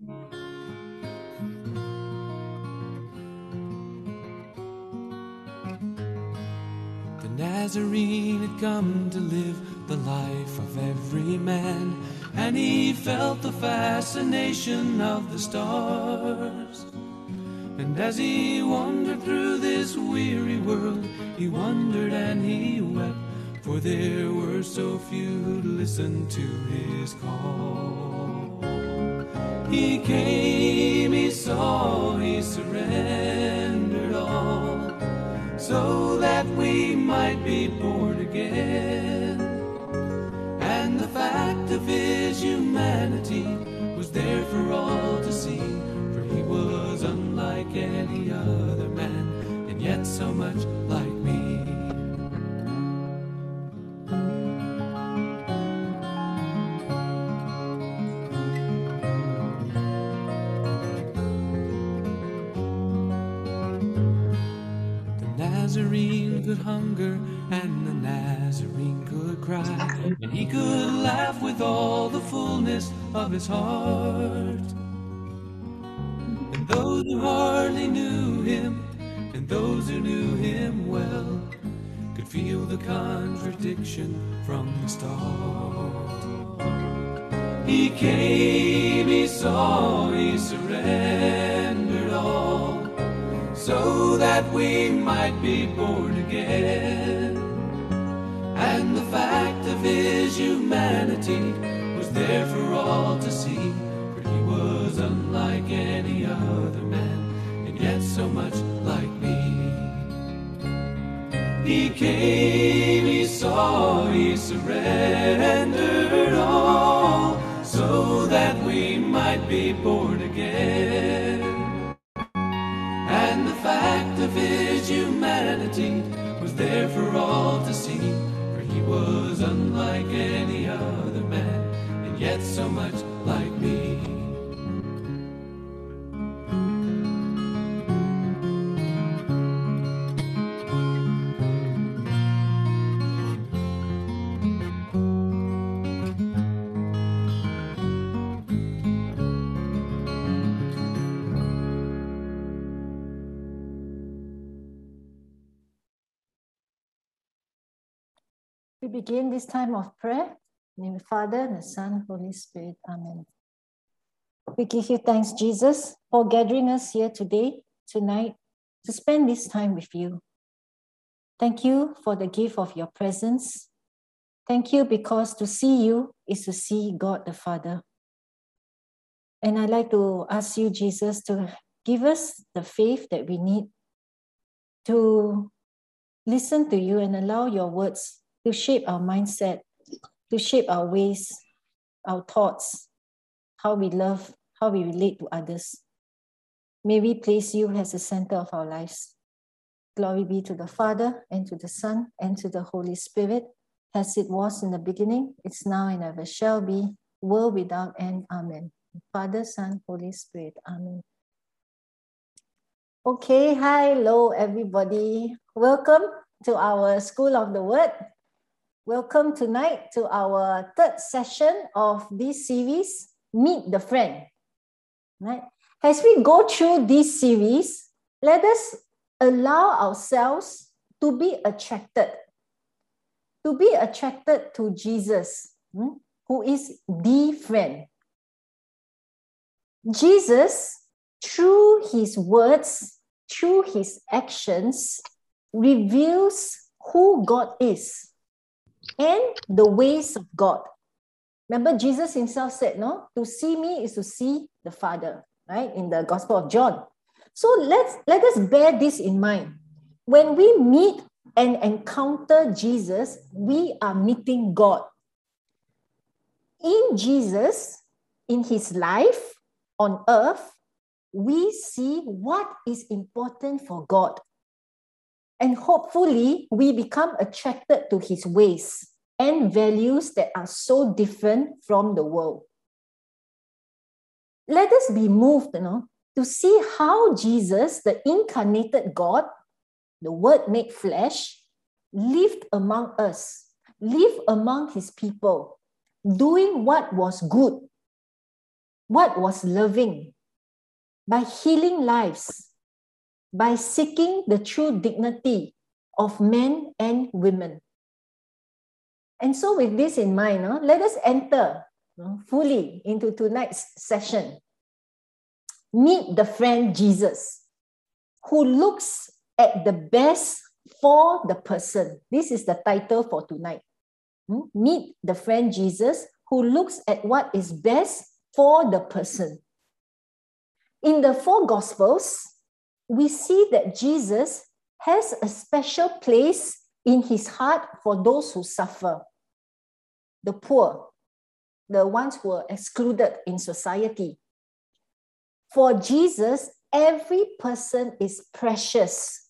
The Nazarene had come to live the life of every man, and he felt the fascination of the stars. And as he wandered through this weary world, he wondered and he wept, for there were so few who listened to his call. He came, he saw, he surrendered all, so that we might be born again. And the fact of his humanity was there for all Nazarene could hunger and the Nazarene could cry, and he could laugh with all the fullness of his heart. And those who hardly knew him, and those who knew him well, could feel the contradiction from the start. He came, he saw, he surrendered so that we might be born again. And the fact of his humanity was there for all to see, for he was unlike any other man, and yet so much like me. He came, he saw, he surrendered all, so that we might be born for all to see, begin this time of prayer. In the Father, the Son, Holy Spirit. Amen. We give you thanks, Jesus, for gathering us here today, tonight, to spend this time with you. Thank you for the gift of your presence. Thank you because to see you is to see God the Father. And I'd like to ask you, Jesus, to give us the faith that we need to listen to you and allow your words to shape our mindset, to shape our ways, our thoughts, how we love, how we relate to others. May we place you as the center of our lives. Glory be to the Father, and to the Son, and to the Holy Spirit, as it was in the beginning, it's now, and ever shall be, world without end. Amen. Father, Son, Holy Spirit. Amen. Okay, hi, hello, everybody. Welcome to our School of the Word. Welcome tonight to our third session of this series, Meet the Friend. Right? As we go through this series, let us allow ourselves to be attracted, to be attracted to Jesus, hmm, who is the friend. Jesus, through his words, through his actions, reveals who God is and the ways of God. Remember, Jesus himself said, No, to see me is to see the Father, right? In the Gospel of John. So let's let us bear this in mind. When we meet and encounter Jesus, we are meeting God. In Jesus, in his life on earth, we see what is important for God. And hopefully, we become attracted to his ways and values that are so different from the world. Let us be moved you know, to see how Jesus, the incarnated God, the Word made flesh, lived among us, lived among his people, doing what was good, what was loving, by healing lives, by seeking the true dignity of men and women. And so, with this in mind, uh, let us enter fully into tonight's session. Meet the friend Jesus, who looks at the best for the person. This is the title for tonight. Hmm? Meet the friend Jesus, who looks at what is best for the person. In the four Gospels, we see that Jesus has a special place in his heart for those who suffer the poor, the ones who are excluded in society. For Jesus, every person is precious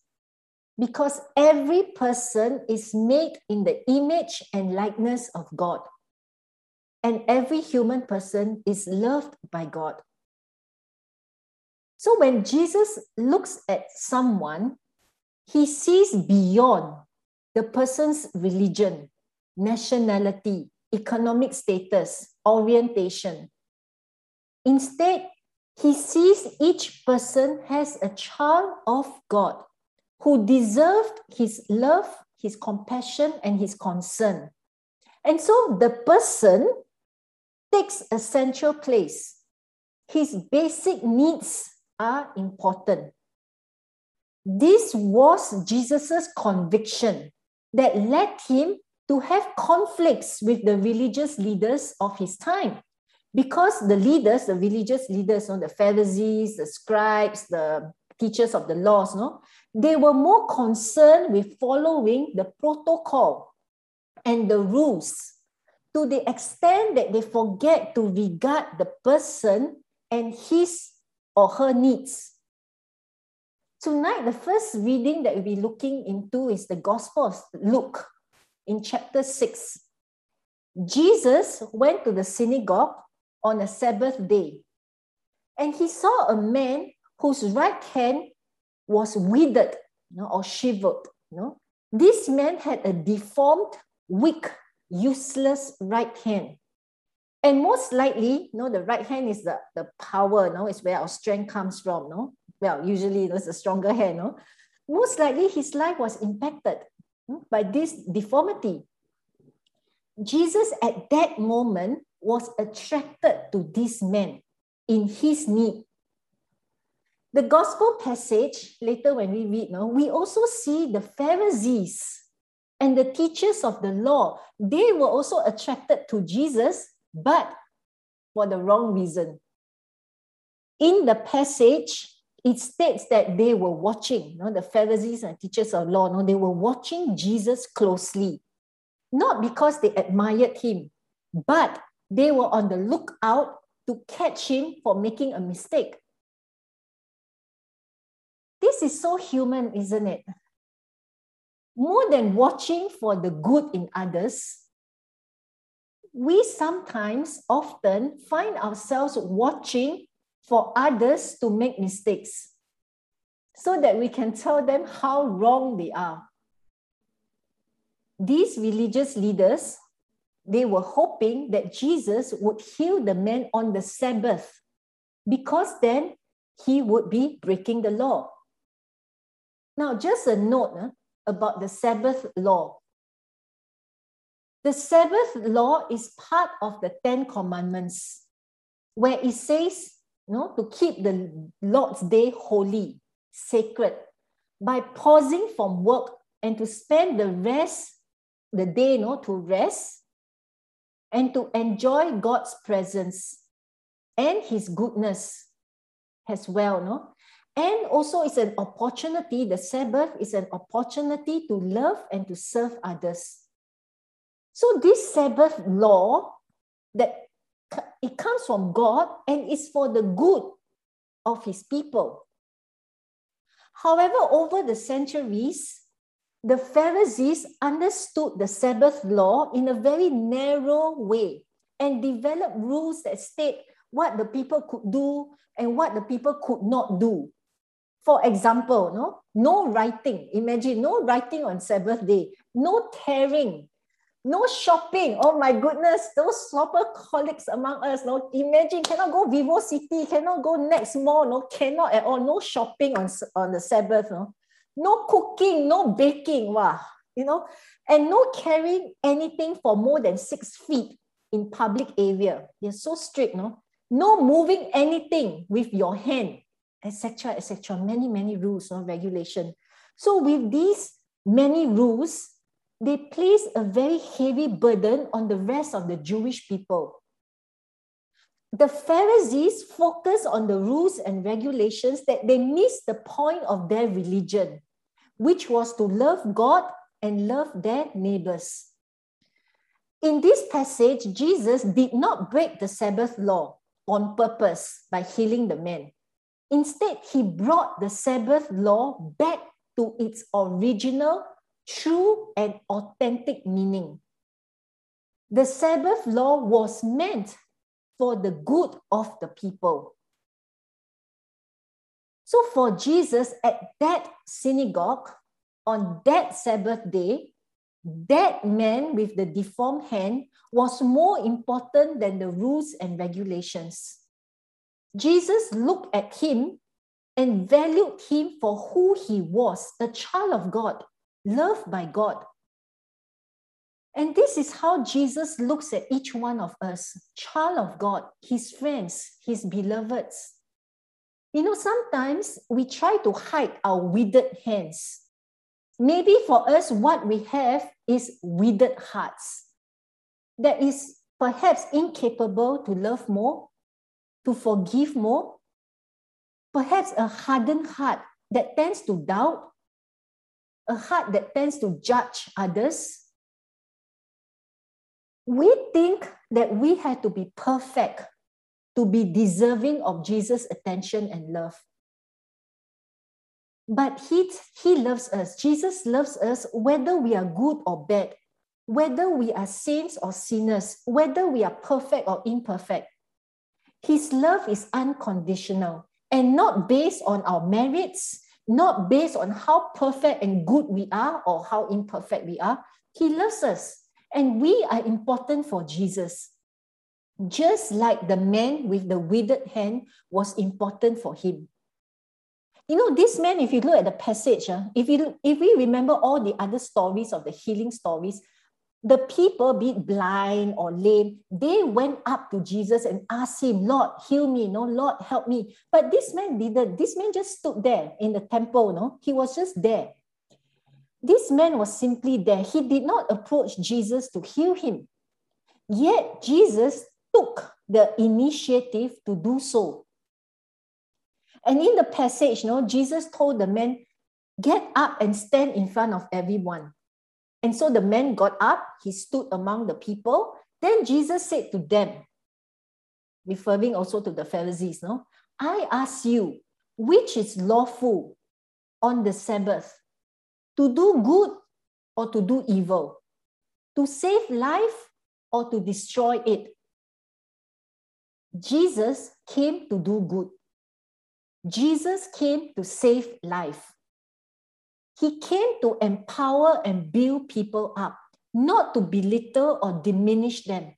because every person is made in the image and likeness of God. And every human person is loved by God. So when Jesus looks at someone, he sees beyond the person's religion, nationality, economic status, orientation. Instead, he sees each person as a child of God who deserved his love, his compassion, and his concern. And so the person takes a central place. His basic needs are important. This was Jesus' conviction that led him to have conflicts with the religious leaders of his time. Because the leaders, the religious leaders, you know, the Pharisees, the scribes, the teachers of the laws, no, they were more concerned with following the protocol and the rules to the extent that they forget to regard the person and his or her needs. Tonight, the first reading that we'll be looking into is the Gospel of Luke, in chapter 6. Jesus went to the synagogue on a Sabbath day and he saw a man whose right hand was withered you know, or shivered. You know? This man had a deformed, weak, useless right hand. And most likely, you know, the right hand is the, the power, you know, is where our strength comes from. No? Well, usually it's a stronger hand. No? Most likely his life was impacted by this deformity. Jesus at that moment was attracted to this man in his need. The gospel passage, later when we read, no, we also see the Pharisees and the teachers of the law. They were also attracted to Jesus, but for the wrong reason. In the passage, it states that they were watching, you know, the Pharisees and teachers of law, you know, they were watching Jesus closely, not because they admired him, but they were on the lookout to catch him for making a mistake. This is so human, isn't it? More than watching for the good in others, we sometimes often find ourselves watching for others to make mistakes so that we can tell them how wrong they are. These religious leaders, they were hoping that Jesus would heal the man on the Sabbath because then he would be breaking the law. Now, just a note uh, about the Sabbath law. The Sabbath law is part of the Ten Commandments, where it says know, to keep the Lord's day holy, sacred, by pausing from work and to spend the rest, the day, you know, to rest and to enjoy God's presence and his goodness as well. No? And also it's an opportunity, the Sabbath is an opportunity to love and to serve others. So this Sabbath law that it comes from God and is for the good of his people. However, over the centuries, the Pharisees understood the Sabbath law in a very narrow way and developed rules that state what the people could do and what the people could not do. For example, no, no writing. Imagine no writing on Sabbath day, no tearing No shopping. Oh my goodness, those shopaholics among us. No, imagine cannot go VivoCity, cannot go NEX mall. No, cannot at all. No shopping on on the Sabbath. No, no cooking, no baking. Wow, you know, and no carrying anything for more than six feet in public area. They're so strict. No, no moving anything with your hand, etc., etc. Many many rules, no regulation. So with these many rules they place a very heavy burden on the rest of the Jewish people. The Pharisees focus on the rules and regulations that they miss the point of their religion, which was to love God and love their neighbors. In this passage, Jesus did not break the Sabbath law on purpose by healing the man. Instead, he brought the Sabbath law back to its original true and authentic meaning. The Sabbath law was meant for the good of the people. So, for Jesus at that synagogue on that Sabbath day, that man with the deformed hand was more important than the rules and regulations. Jesus looked at him and valued him for who he was, a child of God loved by God. And this is how Jesus looks at each one of us, child of God, his friends, his beloveds. You know, sometimes we try to hide our withered hands. Maybe for us, what we have is withered hearts that is perhaps incapable to love more, to forgive more, perhaps a hardened heart that tends to doubt a heart that tends to judge others, we think that we have to be perfect to be deserving of Jesus' attention and love. But he, he loves us. Jesus loves us whether we are good or bad, whether we are saints or sinners, whether we are perfect or imperfect. His love is unconditional and not based on our merits, not based on how perfect and good we are or how imperfect we are. He loves us, and we are important for Jesus. Just like the man with the withered hand was important for him. You know, this man, if you look at the passage, uh, if, you, if we remember all the other stories of the healing stories, the people, be it blind or lame, they went up to Jesus and asked him, Lord, heal me, no, Lord, help me. But this man didn't. This man just stood there in the temple, no? He was just there. This man was simply there. He did not approach Jesus to heal him. Yet Jesus took the initiative to do so. And in the passage, no, Jesus told the man, Get up and stand in front of everyone. And so the man got up, he stood among the people. Then Jesus said to them, referring also to the Pharisees, no? I ask you, which is lawful on the Sabbath, to do good or to do evil, to save life or to destroy it? Jesus came to do good. Jesus came to save life. He came to empower and build people up, not to belittle or diminish them.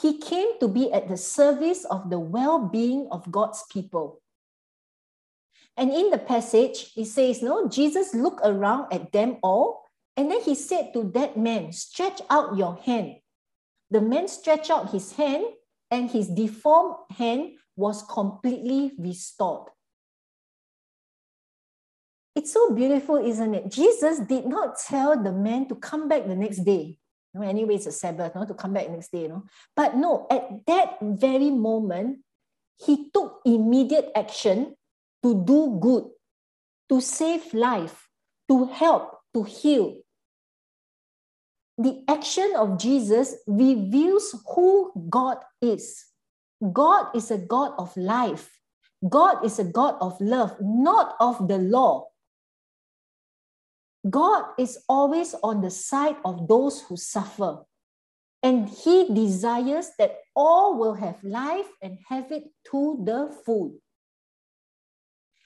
He came to be at the service of the well being of God's people. And in the passage, he says, No, Jesus looked around at them all, and then he said to that man, Stretch out your hand. The man stretched out his hand, and his deformed hand was completely restored. It's so beautiful, isn't it? Jesus did not tell the man to come back the next day. Know, anyway, it's a Sabbath, not to come back next day. Know? But no, at that very moment, he took immediate action to do good, to save life, to help, to heal. The action of Jesus reveals who God is. God is a God of life. God is a God of love, not of the law. God is always on the side of those who suffer. And he desires that all will have life and have it to the full.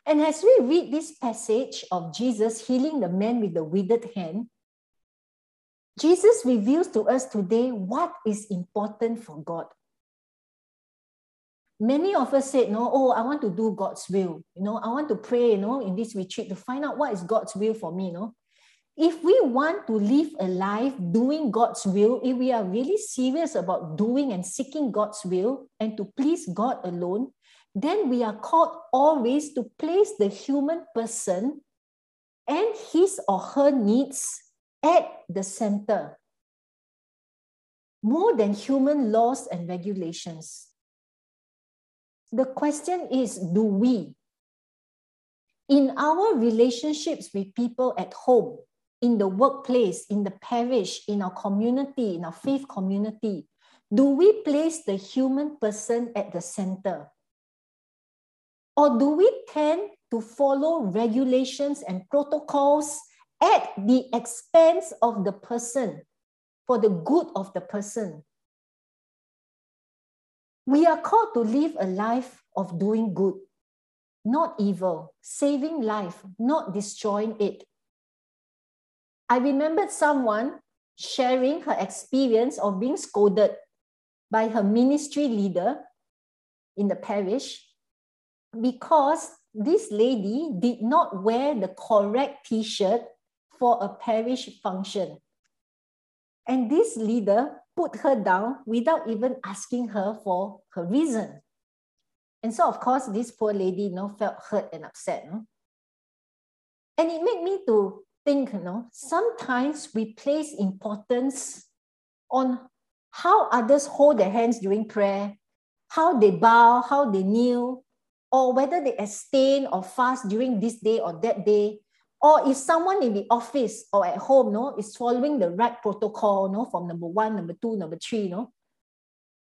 And as we read this passage of Jesus healing the man with the withered hand, Jesus reveals to us today what is important for God. Many of us said, no, oh, I want to do God's will. You know, I want to pray, you know, in this retreat to find out what is God's will for me, you know. If we want to live a life doing God's will, if we are really serious about doing and seeking God's will and to please God alone, then we are called always to place the human person and his or her needs at the center. More than human laws and regulations. The question is do we, in our relationships with people at home, in the workplace, in the parish, in our community, in our faith community, do we place the human person at the center? Or do we tend to follow regulations and protocols at the expense of the person for the good of the person? We are called to live a life of doing good, not evil, saving life, not destroying it. I remembered someone sharing her experience of being scolded by her ministry leader in the parish because this lady did not wear the correct t shirt for a parish function. And this leader put her down without even asking her for her reason. And so, of course, this poor lady you know, felt hurt and upset. Know? And it made me to think, you know, sometimes we place importance on how others hold their hands during prayer, how they bow, how they kneel, or whether they abstain or fast during this day or that day, or if someone in the office or at home no, is following the right protocol no, from number one, number two, number three, no,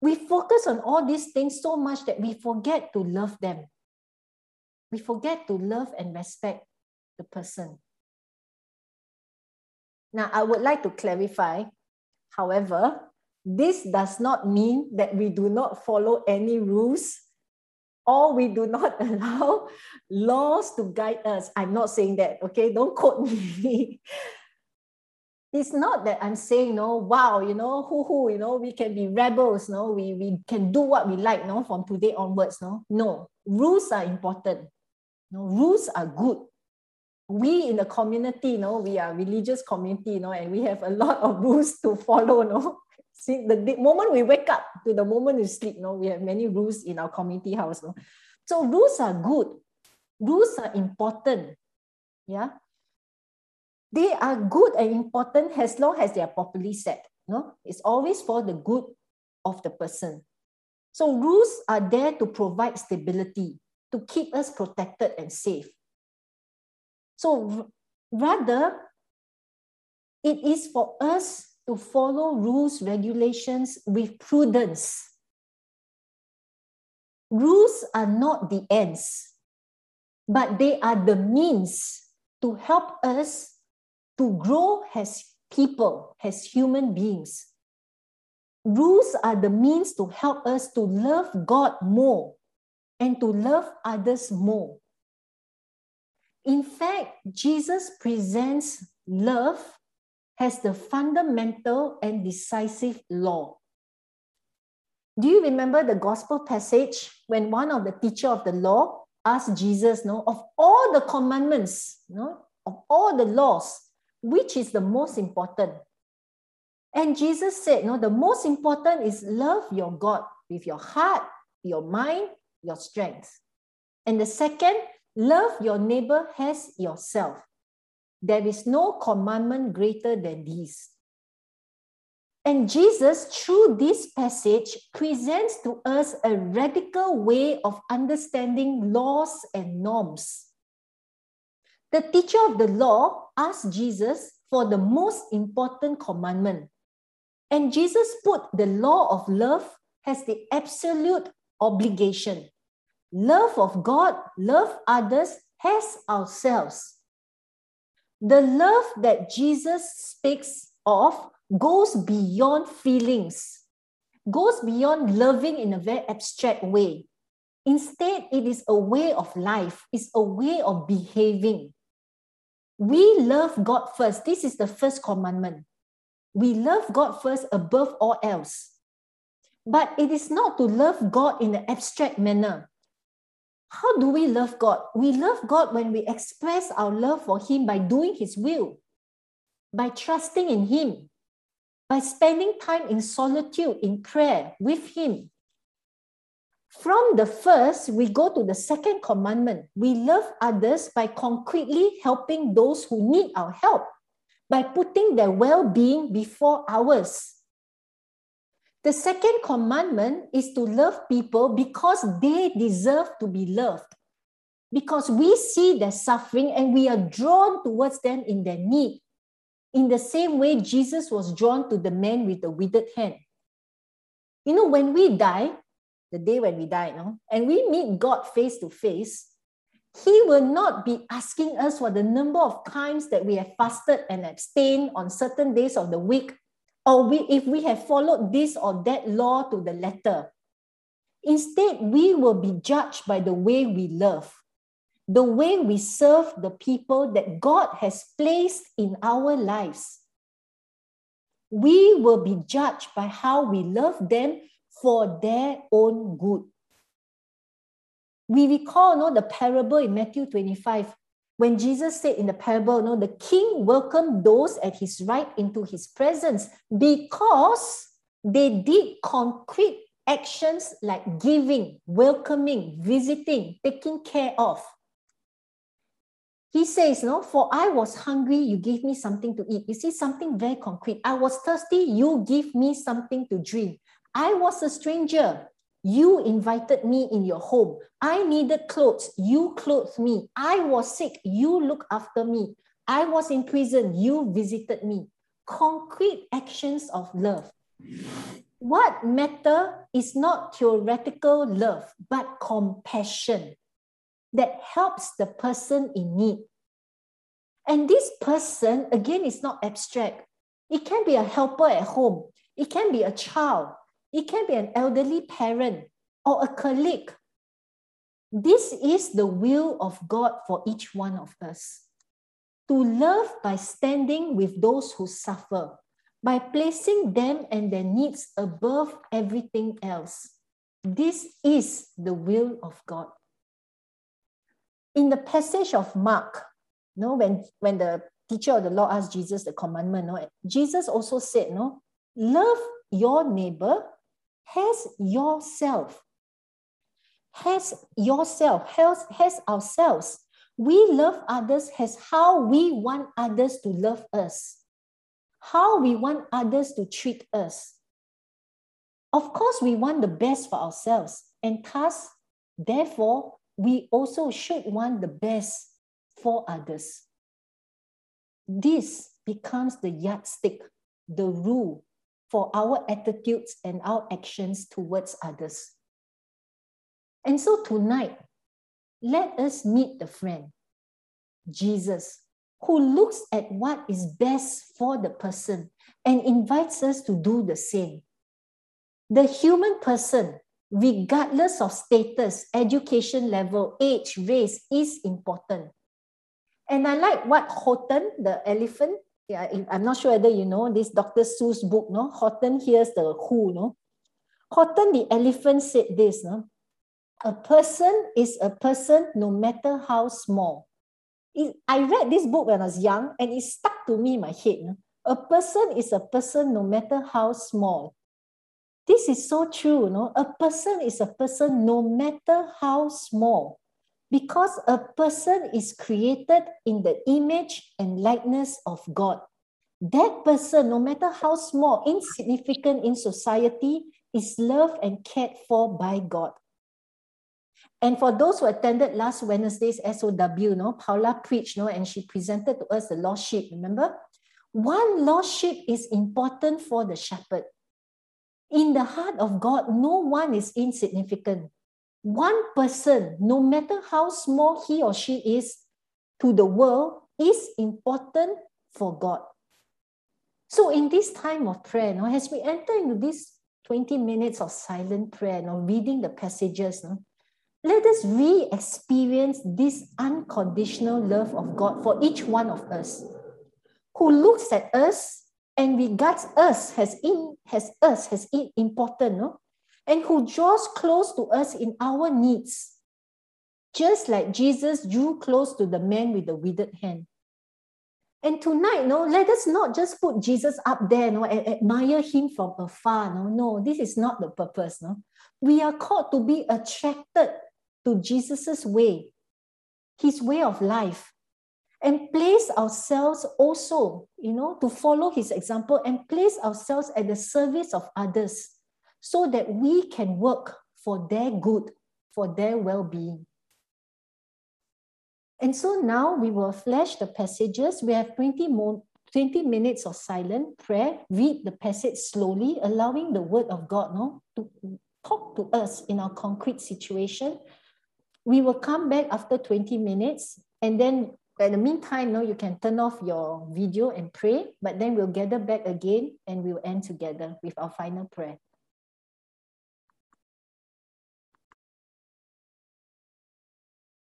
we focus on all these things so much that we forget to love them. We forget to love and respect the person. Now, I would like to clarify, however, this does not mean that we do not follow any rules or we do not allow laws to guide us. I'm not saying that, okay? Don't quote me. it's not that I'm saying, no, wow, you know, who, who, you know, we can be rebels, no, we, we can do what we like, no, from today onwards, no. No, rules are important. No, rules are good. We in the community, no, we are religious community, no, and we have a lot of rules to follow, no. See, the, the moment we wake up to the moment we sleep, no, we have many rules in our community house. No? So rules are good. Rules are important. Yeah. They are good and important as long as they are properly set. No, it's always for the good of the person. So rules are there to provide stability, to keep us protected and safe. So rather, it is for us to follow rules, regulations with prudence. Rules are not the ends, but they are the means to help us to grow as people, as human beings. Rules are the means to help us to love God more and to love others more. In fact, Jesus presents love as the fundamental and decisive law. Do you remember the gospel passage when one of the teacher of the law asked Jesus, no, of all the commandments, no, of all the laws, which is the most important? And Jesus said, no, the most important is love your God with your heart, your mind, your strength. And the second, love your neighbor as yourself. There is no commandment greater than these. And Jesus, through this passage, presents to us a radical way of understanding laws and norms. The teacher of the law asked Jesus for the most important commandment. And Jesus put the law of love as the absolute obligation. Love of God, love others as ourselves. The love that Jesus speaks of goes beyond feelings, goes beyond loving in a very abstract way. Instead, it is a way of life, it's a way of behaving. We love God first. This is the first commandment. we love God first above all else. But it is not to love God in an abstract manner. How do we love God? We love God when we express our love for Him by doing His will, by trusting in Him, by spending time in solitude, in prayer with Him. From the first, we go to the second commandment. We love others by concretely helping those who need our help, by putting their well being before ours. The second commandment is to love people because they deserve to be loved. Because we see their suffering and we are drawn towards them in their need. In the same way, Jesus was drawn to the man with the withered hand. You know, when we die, the day when we die, no, and we meet God face to face, He will not be asking us for the number of times that we have fasted and abstained on certain days of the week or we, if we have followed this or that law to the letter. Instead, we will be judged by the way we love, the way we serve the people that God has placed in our lives. We will be judged by how we love them for their own good. We recall no, the parable in Matthew 25 when Jesus said in the parable, no, the king welcomed those at his right into his presence because they did concrete actions like giving, welcoming, visiting, taking care of. He says, No, for I was hungry, you gave me something to eat. You see, something very concrete. I was thirsty, you give me something to drink. I was a stranger, you invited me in your home. I needed clothes. You clothed me. I was sick. You looked after me. I was in prison. You visited me. Concrete actions of love. What matter is not theoretical love, but compassion that helps the person in need. And this person, again, is not abstract. It can be a helper at home. It can be a child. It can be an elderly parent or a colleague. This is the will of God for each one of us. To love by standing with those who suffer, by placing them and their needs above everything else. This is the will of God. In the passage of Mark, no, when, when the teacher of the law asked Jesus the commandment, no, Jesus also said, no, love your neighbor has yourself. Has yourself, has, has ourselves. We love others has how we want others to love us, how we want others to treat us. Of course, we want the best for ourselves, and thus, therefore, we also should want the best for others. This becomes the yardstick, the rule for our attitudes and our actions towards others. And so tonight, let us meet the friend, Jesus, who looks at what is best for the person and invites us to do the same. The human person, regardless of status, education level, age, race, is important. And I like what Horton, the elephant, yeah, I'm not sure whether you know this Dr. Seuss book, no? Horton hears the who, no? Horton the elephant said this, no? A person is a person no matter how small. It, I read this book when I was young and it stuck to me in my head. No? A person is a person no matter how small. This is so true, no? A person is a person no matter how small because a person is created in the image and likeness of God. That person, no matter how small, insignificant in society, is loved and cared for by God. And for those who attended last Wednesday's SOW, no, Paula preached, no, and she presented to us the lost sheep, remember? One lost sheep is important for the shepherd. In the heart of God, no one is insignificant one person, no matter how small he or she is to the world, is important for God. So in this time of prayer, now, as we enter into this 20 minutes of silent prayer, now, reading the passages, now, let us re-experience this unconditional love of God for each one of us, who looks at us and regards us as in has us as it important, no? And who draws close to us in our needs, just like Jesus drew close to the man with the withered hand. And tonight, no, let us not just put Jesus up there, no, and admire him from afar. No, no, this is not the purpose. No, we are called to be attracted to Jesus's way, his way of life, and place ourselves also, you know, to follow his example and place ourselves at the service of others so that we can work for their good, for their well being. And so now we will flash the passages. We have 20, more, 20 minutes of silent prayer. Read the passage slowly, allowing the word of God no, to talk to us in our concrete situation. We will come back after 20 minutes. And then in the meantime, no, you can turn off your video and pray. But then we'll gather back again and we'll end together with our final prayer.